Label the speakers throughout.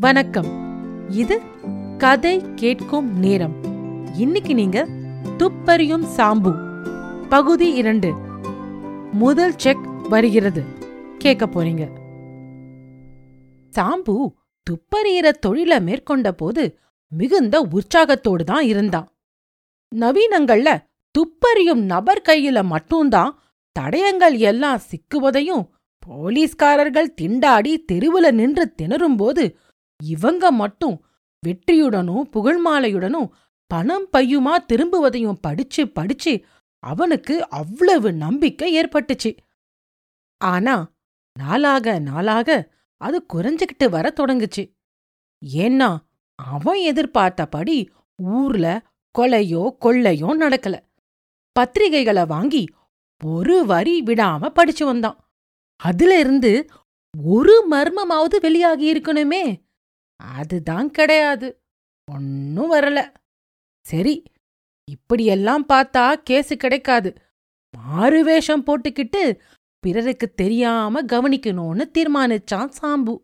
Speaker 1: வணக்கம். இது கதை கேட்கும் நேரம். இன்னைக்கு நீங்க துப்பறியும் சாம்பு. பகுதி இரண்டு. முதல் செக் வருகிறது. கேட்க போறீங்க. சாம்பு துப்பறியிற தொழில மேற்கொண்ட போது மிகுந்த உற்சாகத்தோடு தான் இருந்தான். நவீனங்கள்ல துப்பறியும் நபர் கையில மட்டும்தான் தடயங்கள் எல்லாம் சிக்குவதையும் போலீஸ்காரர்கள் திண்டாடி தெருவுல நின்று திணறும்போது இவங்க மட்டும் வெற்றியுடனும் புகழ்மாலையுடனும் பணம் பையுமா திரும்புவதையும் படிச்சு படிச்சு அவனுக்கு அவ்வளவு நம்பிக்கை ஏற்பட்டுச்சு. ஆனா நாளாக நாளாக அது குறைஞ்சுக்கிட்டு வர தொடங்குச்சு. ஏன்னா அவன் எதிர்பார்த்தபடி ஊர்ல கொலையோ கொள்ளையோ நடக்கல. பத்திரிகைகளை வாங்கி ஒரு வரி விடாம படிச்சு வந்தான். அதுல இருந்து ஒரு மர்மமாவது வெளியாகி இருக்கணுமே. அதுதான் கிடையாது. ஒன்னும் வரல. சரி இப்படியெல்லாம் பார்த்தா கேசு கிடைக்காது. மாறு வேஷம் போட்டுக்கிட்டு பிறருக்கு தெரியாம கவனிக்கணும்னு தீர்மானிச்சான் சாம்பு.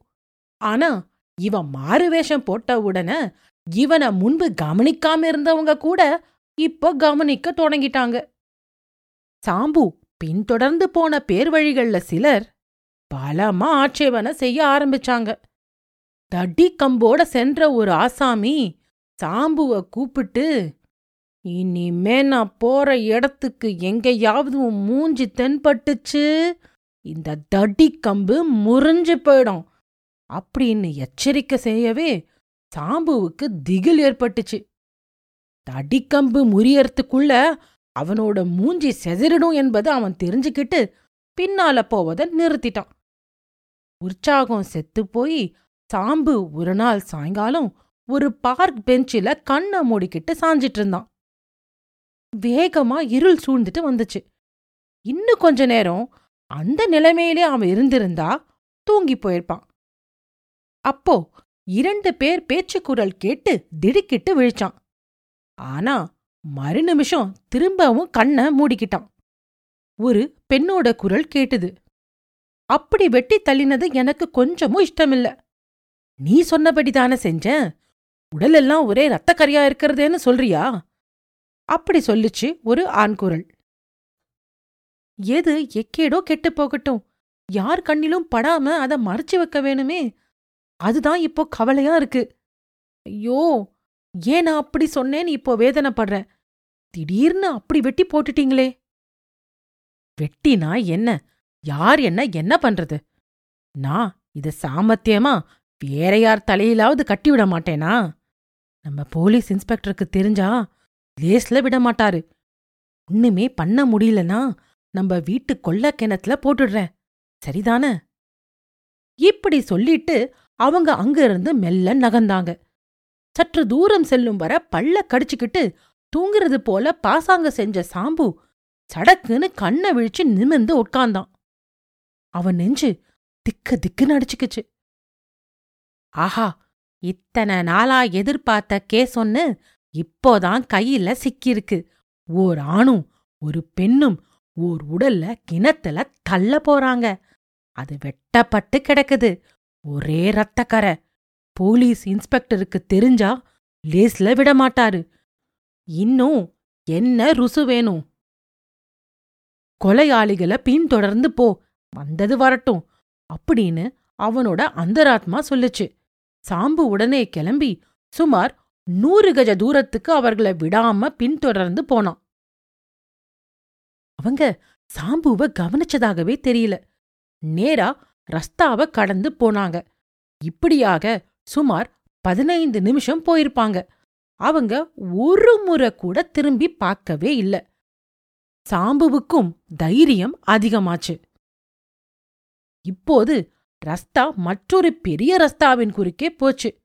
Speaker 1: ஆனா இவன் மாறு வேஷம் போட்ட உடனே இவனை முன்பு கவனிக்காம இருந்தவங்க கூட இப்போ கவனிக்க தொடங்கிட்டாங்க. சாம்பு பின்தொடர்ந்து போன பேர் வழிகள்ல சிலர் பலமா ஆட்சேபனை செய்ய ஆரம்பிச்சாங்க. தடி கம்போட சென்ற ஒரு ஆசாமி சாம்புவ கூப்பிட்டு இனிமே நான் போற இடத்துக்கு எங்கேயாவது மூஞ்சி தென்பட்டுச்சு? இந்த தடி கம்பு முறிஞ்சு போயிடும். அப்படின்னு எச்சரிக்கை செய்யவே சாம்புவுக்கு திகில் ஏற்பட்டுச்சு. தடிக்கம்பு முறியறதுக்குள்ள அவனோட மூஞ்சி செதறிடும் என்பது அவன் தெரிஞ்சுக்கிட்டு பின்னால போவதை நிறுத்திட்டான். உற்சாகம் செத்து போய் சாம்பு ஒரு நாள் சாயங்காலம் ஒரு பார்க் பெஞ்சில கண்ண மூடிக்கிட்டு சாஞ்சிட்டு இருந்தான். வேகமா இருள் சூழ்ந்துட்டு வந்துச்சு. இன்னும் கொஞ்ச நேரம் அந்த நிலைமையிலே அவன் இருந்திருந்தா தூங்கி போயிருப்பான். அப்போ இரண்டு பேர் பேச்சுக்குரல் கேட்டு திடுக்கிட்டு விழிச்சான். ஆனா மறுநிமிஷம் திரும்பவும் கண்ணை மூடிக்கிட்டான். ஒரு பெண்ணோட குரல் கேட்டுது. அப்படி வெட்டி தள்ளினது எனக்கு கொஞ்சமும் இஷ்டமில்ல. நீ சொன்னபடி தானே செஞ்சேன்? உடலெல்லாம் ஒரே ரத்தக்கரியா இருக்கிறதேன்னு சொல்றியா? அப்படி சொல்லுச்சு ஒரு ஆண்குரல். எது எக்கேடோ கெட்டு போகட்டும். யார் கண்ணிலும் படாம அத மறைச்சு வைக்க வேணுமே? அதுதான் இப்போ கவலையா இருக்கு. ஐயோ ஏன் நான் அப்படி சொன்னேன்னு இப்போ வேதனைப்படுறேன். திடீர்னு அப்படி வெட்டி போட்டுட்டீங்களே. வெட்டினா என்ன? யார் என்ன என்ன பண்றது? நான் இது சாமர்த்தியமா? வேற யார் தலையிலாவது கட்டிவிட மாட்டேனா நம்ம போலீஸ் இன்ஸ்பெக்டருக்கு தெரிஞ்சா லேஸ்ல விட மாட்டாரு ஒண்ணுமே பண்ண முடியலனா நம்ம வீட்டு கொள்ள கிணத்துல போட்டுடுறேன். சரிதானே? இப்படி சொல்லிட்டு அவங்க அங்கிருந்து மெல்ல நகர்ந்தாங்க. சற்று தூரம் செல்லும் வர பல்ல கடிச்சுக்கிட்டு தூங்குறது போல பாசாங்க செஞ்ச சாம்பு சடக்குன்னு கண்ணை விழிச்சு நிமிர்ந்து உட்கார்ந்தான். அவன் நெஞ்சு திக்கு திக்குன்னு அடிச்சுக்கிச்சு. ஆஹா இத்தனை நாளா எதிர்பார்த்த கேஸ் ஒன்னு இப்போதான் கையில சிக்கியிருக்கு. ஓர் ஆணும் ஒரு பெண்ணும் ஓர் உடல்ல கிணத்துல தள்ள போறாங்க. அது வெட்டப்பட்டு கிடக்குது. ஒரே ரத்தக்கரை. போலீஸ் இன்ஸ்பெக்டருக்கு தெரிஞ்சா லேஸ்ல விட மாட்டாரு. இன்னும் என்ன ருசு வேணும்? கொலையாளிகளை பின்தொடர்ந்து போ வந்தது வரட்டும் அப்படின்னு அவனோட அந்தராத்மா சொல்லுச்சு. சாம்பு உடனே கிளம்பி சுமார் நூறு கஜ தூரத்துக்கு அவர்களை விடாம பின்தொடர்ந்து போனான். அவங்க சாம்புவ கவனிச்சதாகவே தெரியல. நேரா ரஸ்தாவ கடந்து போனாங்க. இப்படியாக சுமார் பதினைந்து நிமிஷம் போயிருப்பாங்க. அவங்க ஒரு முறை கூட திரும்பி பார்க்கவே இல்ல. சாம்புவுக்கும் தைரியம் அதிகமாச்சு. இப்போது ரஸ்தா மற்றொரு பெரிய ரஸ்தாவின் குறுக்கே போச்சு.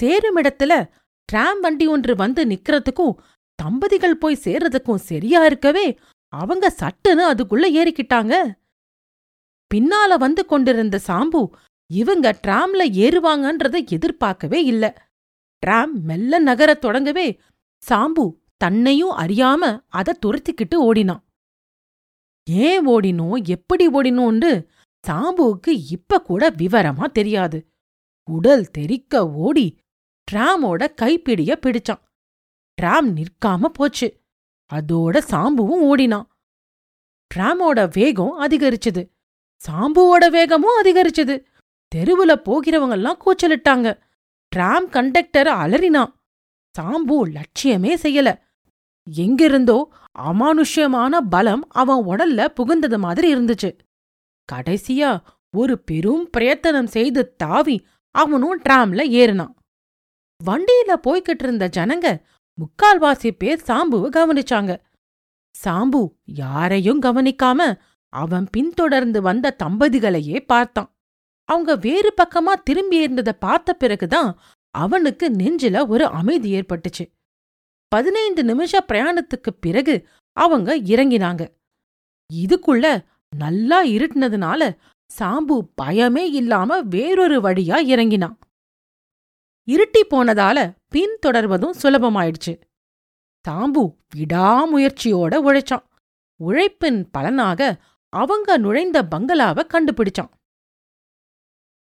Speaker 1: சேருமிடத்துல டிராம் வண்டி ஒன்று வந்து நிக்கிறதுக்கும் தம்பதிகள் போய் சேர்றதுக்கும் சரியா இருக்கவே அவங்க சட்டுன்னு அதுக்குள்ள ஏறிக்கிட்டாங்க. பின்னால வந்து கொண்டிருந்த சாம்பு இவங்க டிராம்ல ஏறுவாங்கன்றத எதிர்பார்க்கவே இல்ல. டிராம் மெல்ல நகரத் தொடங்கவே சாம்பு தன்னையும் அறியாம அத துரத்திக்கிட்டு ஓடினான். ஏன் ஓடினோம்? எப்படி ஓடினோன்னு சாம்புவுக்கு இப்ப கூட விவரமா தெரியாது. உடல் தெறிக்க ஓடி டிராமோட கைப்பிடிய பிடிச்சான். டிராம் நிற்காம போச்சு. அதோட சாம்புவும் ஓடினான். டிராமோட வேகம் அதிகரிச்சது. சாம்புவோட வேகமும் அதிகரிச்சது. தெருவுல போகிறவங்கெல்லாம் கூச்சலிட்டாங்க. டிராம் கண்டக்டர் அலறினான். சாம்பு லட்சியமே செய்யல. எங்கிருந்தோ அமானுஷ்யமான பலம் அவன் உடல்ல புகுந்தது மாதிரி இருந்துச்சு. கடைசியா ஒரு பெரும் பிரயத்தனம் செய்து தாவி அவனும் டிராம்ல ஏறினான். வண்டியில போய்கிட்டு இருந்த ஜனங்க முக்கால்வாசி பேர் சாம்புவை கவனிச்சாங்க. சாம்பு யாரையும் கவனிக்காம அவன் பின்தொடர்ந்து வந்த தம்பதிகளையே பார்த்தான். அவங்க வேறு பக்கமா திரும்பி இருந்ததை பார்த்த பிறகுதான் அவனுக்கு நெஞ்சில ஒரு அமைதி ஏற்பட்டுச்சு. பதினைந்து நிமிஷ பிரயாணத்துக்குப் பிறகு அவங்க இறங்கினாங்க. இதுக்குள்ள நல்லா இருட்டினதுனால சாம்பு பயமே இல்லாம வேறொரு வழியா இறங்கினான் இருட்டி போனதால பின் தொடர்வதும் சுலபமாயிடுச்சு. சாம்பு விடாமுயற்சியோட உழைச்சான். உழைப்பின் பலனாக அவங்க நுழைந்த பங்களாவை கண்டுபிடிச்சான்.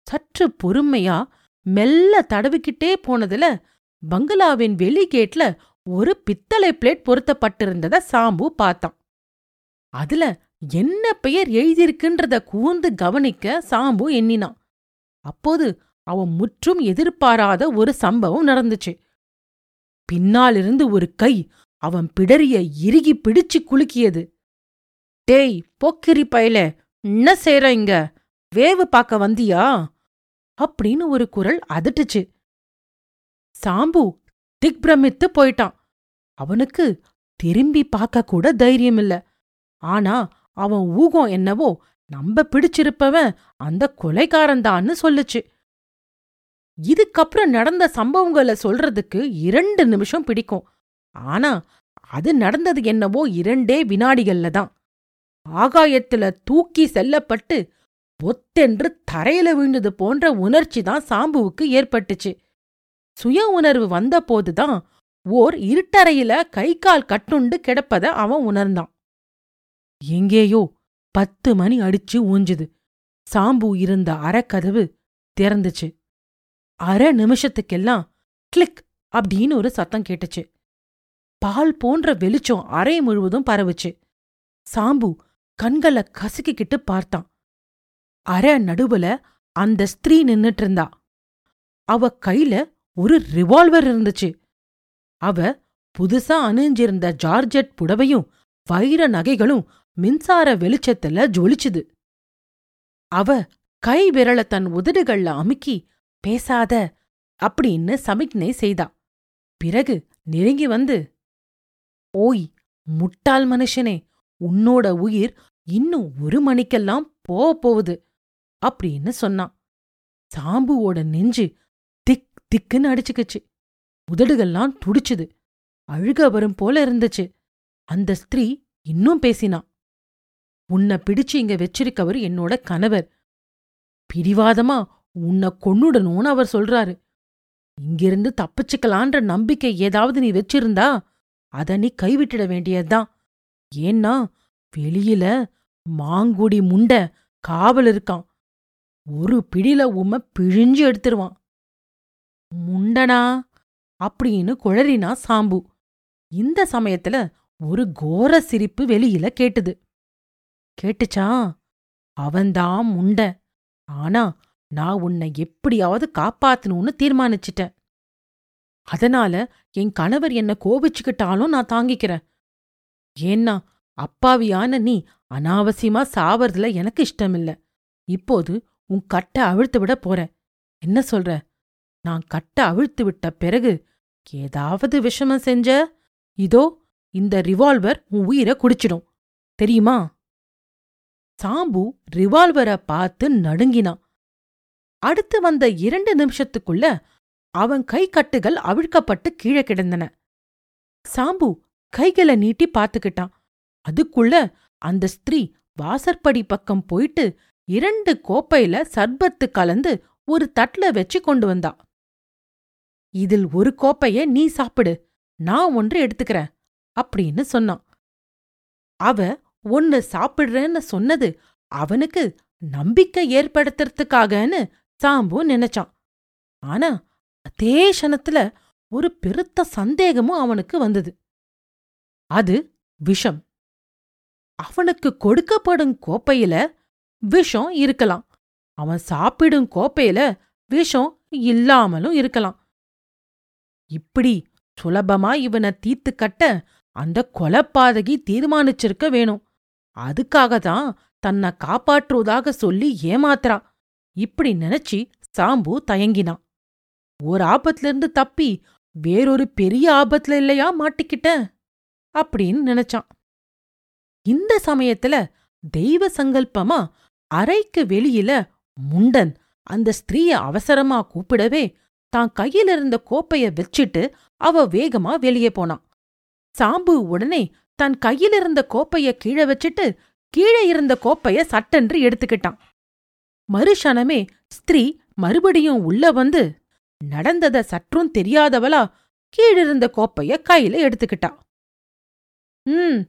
Speaker 1: சற்று பொறுமையா மெல்ல தடவிக்கிட்டே போனதுல பங்களாவின் வெளி கேட்ல ஒரு பித்தளை பிளேட் பொருத்தப்பட்டிருந்தத சாம்பு பார்த்தான். அதுல என்ன பெயர் எழுதியிருக்குன்றத கூர்ந்து கவனிக்க சாம்பு எண்ணினான். அப்போது அவன் முற்றும் எதிர்பாராத ஒரு சம்பவம் நடந்துச்சு. பின்னாலிருந்து ஒரு கை அவன் பிடரிய இறுகி பிடிச்சு குலுக்கியது. டேய் போக்கிரி பயல என்ன செய்யற இங்க? வேவு பார்க்க வந்தியா? அப்படின்னு ஒரு குரல் அதட்டுச்சு. சாம்பு திக்பிரமித்து போயிட்டான். அவனுக்கு திரும்பி பார்க்க கூட தைரியம் இல்ல ஆனா அவன் ஊகம் என்னவோ நம்ப பிடிச்சிருப்பவன் அந்த கொலைகாரன்தான்னு சொல்லுச்சு. இதுக்கப்புறம் நடந்த சம்பவங்களை சொல்றதுக்கு இரண்டு நிமிஷம் பிடிக்கும். ஆனா அது நடந்தது என்னவோ இரண்டே வினாடிகள்ல தான். ஆகாயத்துல தூக்கி செல்லப்பட்டு ஒத்தென்று தரையில விழுந்தது போன்ற உணர்ச்சி தான் சாம்புவுக்கு ஏற்பட்டுச்சு. சுய உணர்வு வந்தபோதுதான் ஓர் இருட்டறையில கை கால் கட்டுண்டு கிடப்பத அவன் உணர்ந்தான். எங்கேயோ பத்து மணி அடிச்சு ஊஞ்சுது. சாம்பு இருந்த அறக்கதவு திறந்துச்சு. அரை நிமிஷத்துக்கெல்லாம் கிளிக் அப்படின்னு ஒரு சத்தம் கேட்டுச்சு. பால் போன்ற வெளிச்சம் அறை முழுவதும் பரவுச்சு. சாம்பு கண்களை கசக்கிக்கிட்டு பார்த்தான். அரை நடுவுல அந்த ஸ்திரீ நின்னுட்டு இருந்தா அவ கையில ஒரு ரிவால்வர் இருந்துச்சு. அவ புதுசா அணிஞ்சிருந்த ஜார்ஜெட் புடவையும் வைர நகைகளும் மின்சார வெளிச்சத்துல ஜொலிச்சுது. அவ கை விரல தன் உதடுகள்ல அமுக்கி பேசாத அப்படின்னு சமிக்ஞை செய்தா. பிறகு நெருங்கி வந்து ஓய் முட்டாள் மனுஷனே உன்னோட உயிர் இன்னும் ஒரு மணிக்கெல்லாம் போகப் போகுது அப்படின்னு சொன்னான் சாம்புவோட நெஞ்சு திக் திக்குன்னு அடிச்சுக்கிச்சு. உதடுகள்லாம் துடிச்சுது. அழுக வரும் போல இருந்துச்சு. அந்த ஸ்திரீ இன்னும் பேசினான் உன்னை பிடிச்சு இங்க வச்சிருக்கவர் என்னோட கணவர். பிடிவாதமா உன்னை கொன்னுடணும்னு அவர் சொல்றாரு. இங்கிருந்து தப்பிச்சுக்கலான்ற நம்பிக்கை ஏதாவது நீ வச்சிருந்தா அத நீ கைவிட்டிட வேண்டியதுதான். ஏன்னா வெளியில மாங்குடி முண்ட காவல் இருக்கான். ஒரு பிடியில உம்ம பிழிஞ்சு எடுத்துருவான். முண்டனா அப்படின்னு குழறினா சாம்பு. இந்த சமயத்துல ஒரு கோர சிரிப்பு வெளியில கேட்டுது. கேட்டுச்சா அவன்தான் முண்ட. ஆனா நான் உன்னை எப்படியாவது காப்பாத்தணும்னு தீர்மானிச்சிட்டேன். அதனால என் கணவர் என்ன கோபிச்சுக்கிட்டாலும் நான் தாங்கிக்கிறேன். ஏன்னா அப்பாவியான நீ அனாவசியமா சாவறதுல எனக்கு இஷ்டமில்ல. இப்போது உன் கட்டை அவிழ்த்து விட போற என்ன சொல்ற? நான் கட்டை அவிழ்த்து விட்ட பிறகு ஏதாவது விஷமம் செஞ்ச? இதோ இந்த ரிவால்வர் உன் உயிரை குடிச்சிடும். தெரியுமா? சாம்பு ரிவால்வரை பார்த்து நடுங்கினான். அடுத்து வந்த இரண்டு நிமிஷத்துக்குள்ள அவன் கை கட்டுகள் அவிழ்க்கப்பட்டு கீழே கிடந்தன. சாம்பு கைகளை நீட்டி பார்த்துக்கிட்டான். அதுக்குள்ள அந்த ஸ்திரீ வாசற்படி பக்கம் போயிட்டு இரண்டு கோப்பையில சர்பத்து கலந்து ஒரு தட்ல வச்சு கொண்டு வந்தா. இதில் ஒரு கோப்பைய நீ சாப்பிடு நான் ஒன்று எடுத்துக்கிறேன் அப்படின்னு சொன்னான். அவ ஒன்னு சாப்பிடுறேன்னு சொன்னது அவனுக்கு நம்பிக்கை ஏற்படுத்துறதுக்காகன்னு சாம்பு நினைச்சான். ஆனா அதே க்ஷணத்துல ஒரு பெருத்த சந்தேகமும் அவனுக்கு வந்தது. அது விஷம். அவனுக்கு கொடுக்கப்படும் கோப்பையில விஷம் இருக்கலாம். அவன் சாப்பிடும் கோப்பையில விஷம் இல்லாமலும் இருக்கலாம். இப்படி சுலபமா இவனை தீத்து கட்ட அந்த கொலப்பாதகி தீர்மானிச்சிருக்க வேணும். அதுக்காக தான் தன்னை காப்பாற்றுவதாக சொல்லி ஏமாத்துறா. இப்படி நினைச்சு சாம்பு தயங்கினான் ஒரு ஆபத்திலிருந்து தப்பி வேறொரு பெரிய ஆபத்துல இல்லையா மாட்டிக்கிட்டேன் அப்படின்னு நினைச்சான். இந்த சமயத்துல தெய்வ சங்கல்பமா அறைக்கு வெளியில முண்டன் அந்த ஸ்திரீய அவசரமா கூப்பிடவே தான் கையில இருந்த கோப்பைய வச்சிட்டு அவ வேகமா வெளியே போனான். சாம்பு உடனே தன் கையில இருந்த கோப்பைய கீழே வச்சிட்டு கீழே இருந்த கோப்பைய சட்டென்று எடுத்துக்கிட்டான். மறுஷணமே ஸ்திரீ மறுபடியும் உள்ள வந்து நடந்தத சற்றும் தெரியாதவளா கீழிருந்த கோப்பைய கையில எடுத்துக்கிட்டா. ம்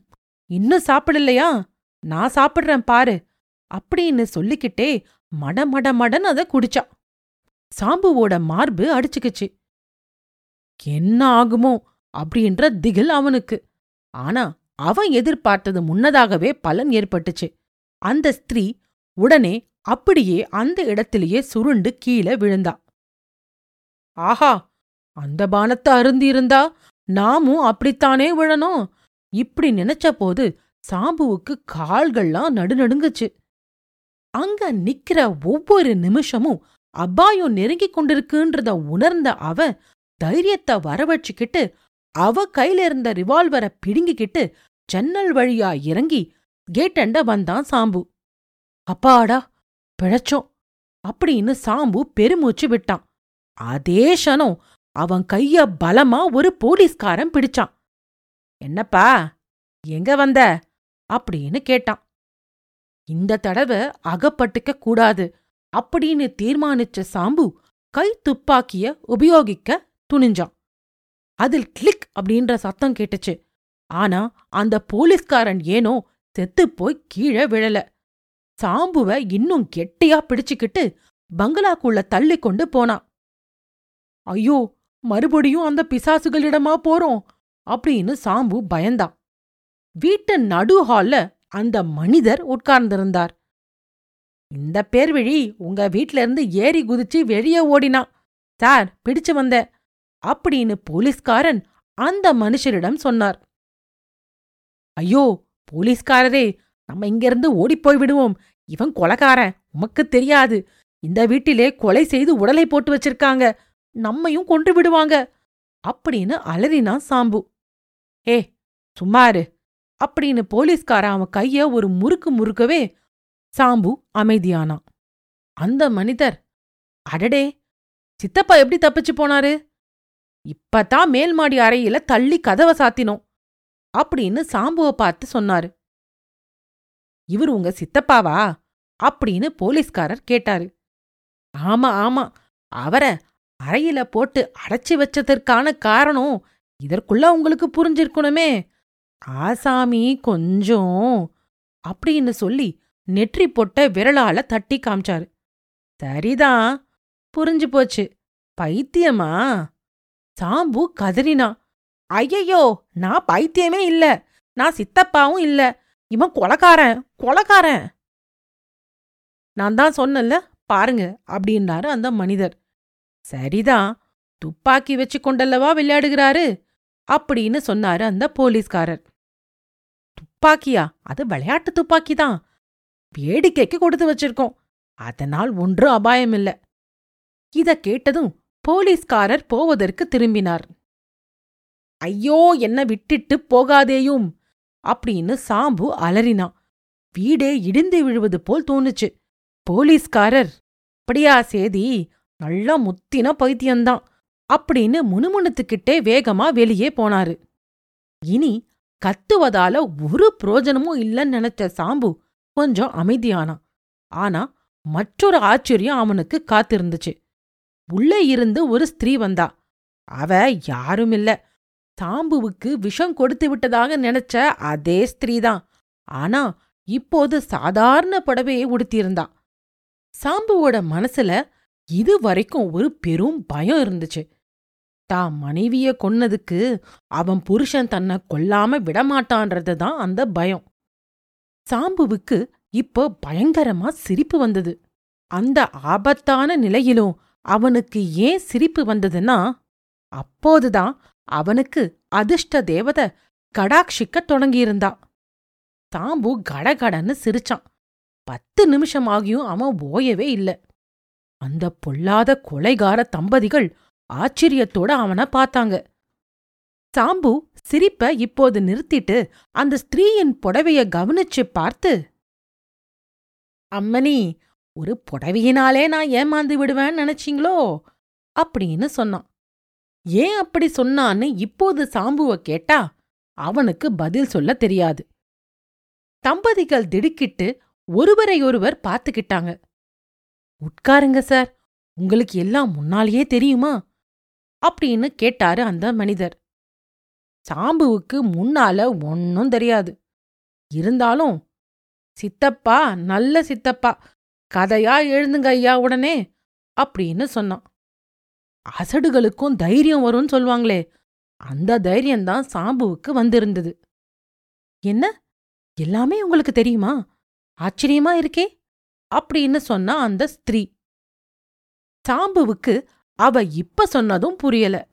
Speaker 1: இன்னும் சாப்பிடலையா? நான் சாப்பிடுறேன் பாரு அப்படின்னு சொல்லிக்கிட்டே மடமட மடன் அத குடிச்சா. சாம்புவோட மார்பு அடிச்சுக்குச்சு. என்ன ஆகுமோ? அப்படின்ற திகில் அவனுக்கு. ஆனா அவன் எதிர்பார்த்தது முன்னதாகவே பலன் ஏற்பட்டுச்சு. அந்த ஸ்திரீ உடனே அப்படியே அந்த இடத்திலேயே சுருண்டு கீழே விழுந்தா. ஆஹா அந்த பானத்தை அருந்தியிருந்தா நாமும் அப்படித்தானே விழணும்? இப்படி நினைச்ச போது சாம்புவுக்கு கால்கள்லாம் நடுநடுங்குச்சு. அங்க நிக்கிற ஒவ்வொரு நிமிஷமும் அபாயம் நெருங்கிக் கொண்டிருக்குன்றத உணர்ந்த அவ தைரியத்தை வரவச்சுக்கிட்டு அவ கையில இருந்த ரிவால்வரை பிடுங்கிக்கிட்டு ஜன்னல் வழியா இறங்கி கேட்டண்ட வந்தான் சாம்பு. அப்பாடா பிழைச்சோம் அப்படின்னு சாம்பு பெருமூச்சு விட்டான். அதே க்ஷணம் அவன் கைய பலமா ஒரு போலீஸ்காரன் பிடிச்சான். என்னப்பா எங்க வந்த? அப்படின்னு கேட்டான். இந்த தடவை அகப்பட்டுக்க கூடாது அப்படின்னு தீர்மானிச்ச சாம்பு கை துப்பாக்கிய உபயோகிக்க துணிஞ்சான். அதில் கிளிக் அப்படின்ற சத்தம் கேட்டுச்சு. ஆனா அந்த போலீஸ்காரன் ஏனோ செத்துப்போய் கீழே விழல. சாம்புவ இன்னும் கெட்டியா பிடிச்சுக்கிட்டு பங்களாக்குள்ள தள்ளி கொண்டு போனான் ஐயோ மறுபடியும் அந்த பிசாசுகளிடமா போறோம்? அப்படின்னு சாம்பு பயந்தான் வீட்டு நடு ஹால்ல அந்த மனிதர் உட்கார்ந்திருந்தார். இந்த பேர்வழி உங்க வீட்ல இருந்து ஏறி குதிச்சு வெளியே ஓடினான் சார் பிடிச்சு வந்த அப்படின்னு போலீஸ்காரன் அந்த மனுஷரிடம் சொன்னார். ஐயோ போலீஸ்காரரே நம்ம இங்கிருந்து ஓடிப்போய் விடுவோம் இவன் கொலகாரன் உமக்கு தெரியாது. இந்த வீட்டிலே கொலை செய்து உடலை போட்டு வச்சிருக்காங்க. நம்மையும் கொன்று விடுவாங்க. அப்படின்னு அலறினான் சாம்பு. ஏ சும்மாரு அப்படின்னு போலீஸ்காரன் அவன் கைய ஒரு முறுக்கு முறுக்கவே சாம்பு அமைதியானான் அந்த மனிதர் அடடே சித்தப்பா எப்படி தப்பிச்சு போனாரு? இப்பதான் மேல்மாடி அறையில தள்ளி கதவை சாத்தினோம். அப்படின்னு சாம்புவ பார்த்து சொன்னாரு. இவர் உங்க சித்தப்பாவா? அப்படின்னு போலீஸ்காரர் கேட்டாரு. ஆமா ஆமா. அவரை அறையில போட்டு அடைச்சி வச்சதற்கான காரணம் இதற்குள்ள உங்களுக்கு புரிஞ்சிருக்கணுமே. ஆசாமி கொஞ்சம் அப்படின்னு சொல்லி நெற்றி போட்ட விரலால தட்டி காமிச்சாரு. சரிதான். புரிஞ்சு போச்சு. பைத்தியமா? சாம்பு கதறினா. ஐயையோ நான் பைத்தியமே இல்ல. நான் சித்தப்பாவும் இல்ல. இவன் கொலக்காரன் கொலக்காரன் நான் தான் சொன்னல பாருங்க அப்படின்னாரு அந்த மனிதர். சரிதான் துப்பாக்கி வச்சு கொண்டல்லவா விளையாடுகிறாரு? அப்படின்னு சொன்னாரு அந்த போலீஸ்காரர். துப்பாக்கியா? அது விளையாட்டு துப்பாக்கி தான். வேடிக்கைக்கு கொடுத்து வச்சிருக்கோம். அதனால் ஒன்றும் அபாயம் இல்ல இத கேட்டதும் போலீஸ்காரர் போவதற்கு திரும்பினார். ஐயோ என்ன விட்டுட்டு போகாதேயும் அப்படின்னு சாம்பு அலறினான் வீடே இடிந்து விழுவது போல் தோணுச்சு. போலீஸ்காரர் அப்படியா சேதி நல்லா முத்தின பைத்தியம்தான் அப்படின்னு முணுமுணுத்துக்கிட்டே வேகமா வெளியே போனாரு. இனி கத்துவதால ஒரு புரோஜனமும் இல்லைன்னு நினைச்ச சாம்பு கொஞ்சம் அமைதியானான் ஆனா மற்றொரு ஆச்சரியம் அவனுக்கு காத்திருந்துச்சு. உள்ளே இருந்து ஒரு ஸ்திரீ வந்தா. அவ யாருமில்ல சாம்புவுக்கு விஷம் கொடுத்து விட்டதாக நினைச்ச அதே ஸ்திரீதான். ஆனா இப்போது சாதாரண புடவையை உடுத்தியிருந்தா. சாம்புவோட மனசுல இது வரைக்கும் ஒரு பெரும் பயம் இருந்துச்சு. தான் மனைவிய கொன்னதுக்கு அவன் புருஷன் தன்னை கொல்லாம விடமாட்டான்றது தான் அந்த பயம். சாம்புவுக்கு இப்போ பயங்கரமா சிரிப்பு வந்தது. அந்த ஆபத்தான நிலையிலும் அவனுக்கு ஏன் சிரிப்பு வந்ததுன்னா அப்போதுதான் அவனுக்கு அதிர்ஷ்ட தேவத கடாக்ஷிக்க தொடங்கியிருந்தா. தாம்பு கடகடன்னு சிரிச்சான். பத்து நிமிஷம் ஆகியும் அவன் ஓயவே இல்ல. அந்த பொல்லாத கொலைகார தம்பதிகள் ஆச்சரியத்தோட அவனை பார்த்தாங்க. சாம்பு சிரிப்ப இப்போது நிறுத்திட்டு அந்த ஸ்திரீயின் புடவைய கவனிச்சு பார்த்து அம்மனி ஒரு புடவையினாலே நான் ஏமாந்து விடுவேன்னு நினைச்சீங்களோ? அப்படின்னு சொன்னான். ஏன் அப்படி சொன்னான்னு இப்போது சாம்புவ கேட்டா அவனுக்கு பதில் சொல்ல தெரியாது. தம்பதிகள் திடுக்கிட்டு ஒருவரையொருவர் பார்த்துக்கிட்டாங்க. உட்காருங்க சார் உங்களுக்கு எல்லாம் முன்னாலேயே தெரியுமா? அப்படின்னு கேட்டாரு அந்த மனிதர். சாம்புவுக்கு முன்னால ஒன்னும் தெரியாது. இருந்தாலும் சித்தப்பா நல்ல சித்தப்பா கதையா எழுந்துங்க ஐயா உடனே அப்படின்னு சொன்னான். அசடுகளுக்கும் தைரியம் வரும்னு சொல்லுவாங்களே அந்த தைரியம்தான் சாம்புவுக்கு வந்திருந்தது. என்ன? எல்லாமே உங்களுக்கு தெரியுமா? ஆச்சரியமா இருக்கே? அப்படின்னு சொன்னா அந்த ஸ்திரீ. சாம்புவுக்கு அவ இப்ப சொன்னதும் புரியல.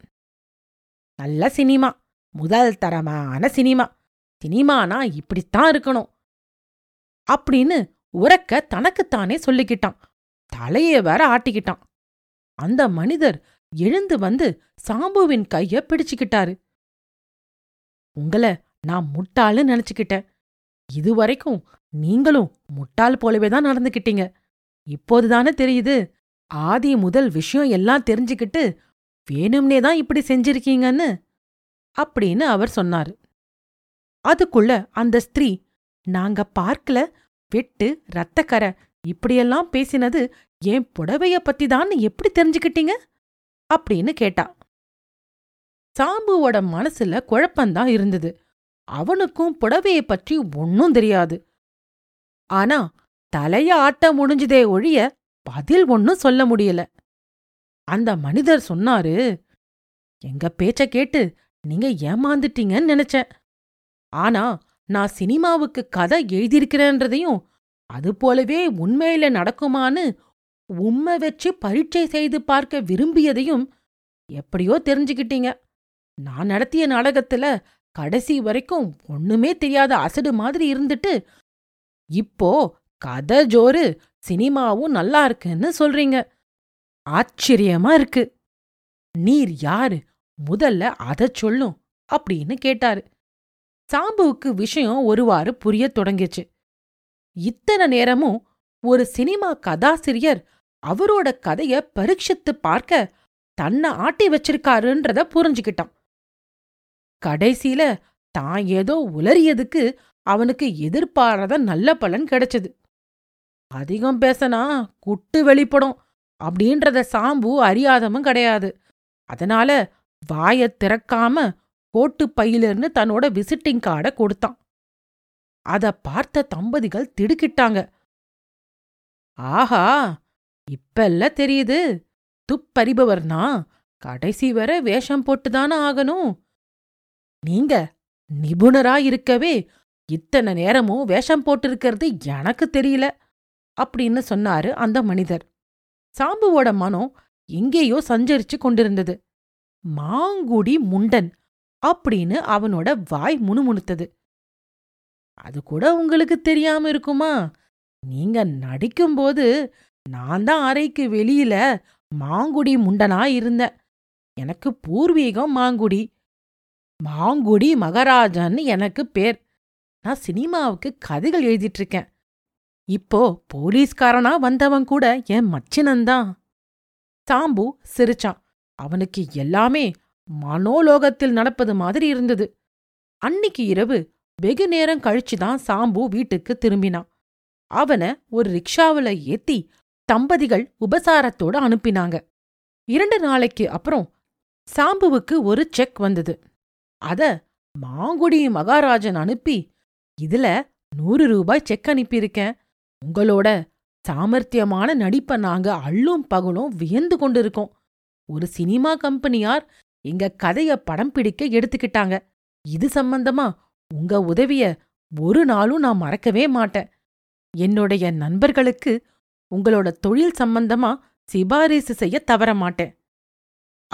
Speaker 1: நல்ல சினிமா முதல் தரமான சினிமா. சினிமானா இப்படித்தான் இருக்கணும். அப்படின்னு உறக்க தனக்குத்தானே சொல்லிக்கிட்டான். தலைய வேற ஆட்டிக்கிட்டான். அந்த மனிதர் எழுந்து வந்து சாம்புவின் கைய பிடிச்சுக்கிட்டாரு. உங்கள நான் முட்டாளு நினைச்சுக்கிட்டேன். இதுவரைக்கும் நீங்களும் முட்டாள் போலவே தான் நடந்துக்கிட்டீங்க. இப்போதுதானே தெரியுது ஆதி முதல் விஷயம் எல்லாம் தெரிஞ்சுக்கிட்டு வேணும்னே தான் இப்படி செஞ்சிருக்கீங்கன்னு அப்படின்னு அவர் சொன்னாரு. அதுக்குள்ள அந்த ஸ்திரீ நாங்க பார்க்கல வெட்டு ரத்தக்கரை இப்படியெல்லாம் பேசினது என் புடவைய பத்தி தான் எப்படி தெரிஞ்சுக்கிட்டீங்க? அப்படின்னு கேட்டா. சாம்புவோட மனசுல குழப்பந்தான் இருந்தது. அவனுக்கும் புடவைய பற்றி ஒன்னும் தெரியாது. ஆனா தலைய ஆட்ட முடிஞ்சுதே ஒழிய பதில் ஒன்னும் சொல்ல முடியல. அந்த மனிதர் சொன்னாரு எங்க பேச்ச கேட்டு நீங்க ஏமாந்துட்டீங்கன்னு நினைச்சேன். ஆனா நான் சினிமாவுக்கு கதை எழுதியிருக்கிறேன்றதையும் அது போலவே உண்மையில நடக்குமான்னு உம்மை வச்சு பரீட்சை செய்து பார்க்க விரும்பியதையும் எப்படியோ தெரிஞ்சுக்கிட்டீங்க. நான் நடத்திய நாடகத்துல கடைசி வரைக்கும் ஒண்ணுமே தெரியாத அசடு மாதிரி இருந்துட்டு இப்போ கதை ஜோறு சினிமாவும் நல்லா இருக்குன்னு சொல்றீங்க. ஆச்சரியமா இருக்கு. நீர் யாரு? முதல்ல அதை சொல்லும் அப்படின்னு கேட்டாரு. சாம்புவுக்கு விஷயம் ஒருவாறு புரிய தொடங்கிச்சு. இத்தனை நேரமும் ஒரு சினிமா கதாசிரியர் அவரோட கதைய பரீட்சித்து பார்க்க தன்னை ஆட்டி வச்சிருக்காருன்றத புரிஞ்சுக்கிட்டான். கடைசியில தான் ஏதோ உளறியதுக்கு அவனுக்கு எதிர்பாராத நல்ல பலன் கிடைச்சது. அதிகம் பேசனா குட்டு வெளிப்படும் அப்படின்றத சாம்பு அறியாதமும் கிடையாது. அதனால வாய திறக்காம கோட்டு பையிலிருந்து தன்னோட விசிட்டிங் கார்டை கொடுத்தான். அத பார்த்த தம்பதிகள் திடுக்கிட்டாங்க. ஆஹா இப்பல்ல தெரியுது. துப்பறிபவர்னா கடைசி வரை வேஷம் போட்டுதானே ஆகணும். நீங்க நிபுணரா இருக்கவே இத்தனை நேரமும் வேஷம் போட்டிருக்கிறது எனக்கு தெரியல அப்படின்னு சொன்னாரு அந்த மனிதர். சாம்புவோட மனம் எங்கேயோ சஞ்சரிச்சு கொண்டிருந்தது. மாங்குடி முண்டன் அப்படின்னு அவனோட வாய் முணுமுணுத்தது. அது கூட உங்களுக்கு தெரியாம இருக்குமா? நீங்க நடிக்கும்போது நான் தான் அறைக்கு வெளியில மாங்குடி முண்டனா இருந்தேன். எனக்கு பூர்வீகம் மாங்குடி. மாங்குடி மகாராஜான்னு எனக்கு பேர். நான் சினிமாவுக்கு கதைகள் எழுதிட்டு இருக்கேன் இப்போ போலீஸ்காரனா வந்தவன் கூட என் மச்சினன்தான் சாம்பு சிரிச்சான். அவனுக்கு எல்லாமே மனோலோகத்தில் நடப்பது மாதிரி இருந்தது. அன்னிக்கு இரவு வெகு நேரம் கழிச்சுதான் சாம்பு வீட்டுக்கு திரும்பினான். அவன ஒரு ரிக்ஷாவுல ஏத்தி தம்பதிகள் உபசாரத்தோட அனுப்பினாங்க. இரண்டு நாளைக்கு அப்புறம் சாம்புவுக்கு ஒரு செக் வந்தது. அத மாங்குடி மகாராஜன் அனுப்பி இதுல நூறு ரூபாய் செக் அனுப்பியிருக்கேன். உங்களோட சாமர்த்தியமான நடிப்ப நாங்க அள்ளும் பகலும் வியந்து கொண்டிருக்கோம். ஒரு சினிமா கம்பெனியார் எங்க கதைய படம் பிடிக்க எடுத்துக்கிட்டாங்க. இது சம்பந்தமா உங்க உதவிய ஒரு நாளும் நான் மறக்கவே மாட்டேன். என்னுடைய நண்பர்களுக்கு உங்களோட தொழில் சம்பந்தமா சிபாரிசு செய்ய தவற மாட்டேன்.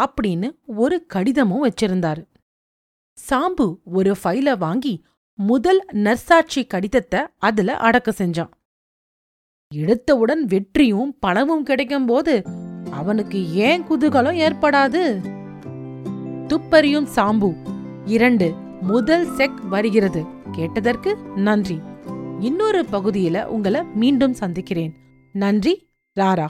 Speaker 1: அப்படின்னு ஒரு கடிதமும் வச்சிருந்தாரு. சாம்பு ஒரு ஃபைல வாங்கி முதல் நர்சாட்சி கடிதத்தை அதுல அடக்க செஞ்சான். எடுத்தவுடன் வெற்றியும் பணமும் கிடைக்கும் போது அவனுக்கு ஏன் குதூகலம் ஏற்படாது? துப்பறியும் சாம்பு. இரண்டு முதல் செக் வருகிறது. கேட்டதற்கு நன்றி. இன்னொரு பகுதியில உங்களை மீண்டும் சந்திக்கிறேன். நன்றி ராரா.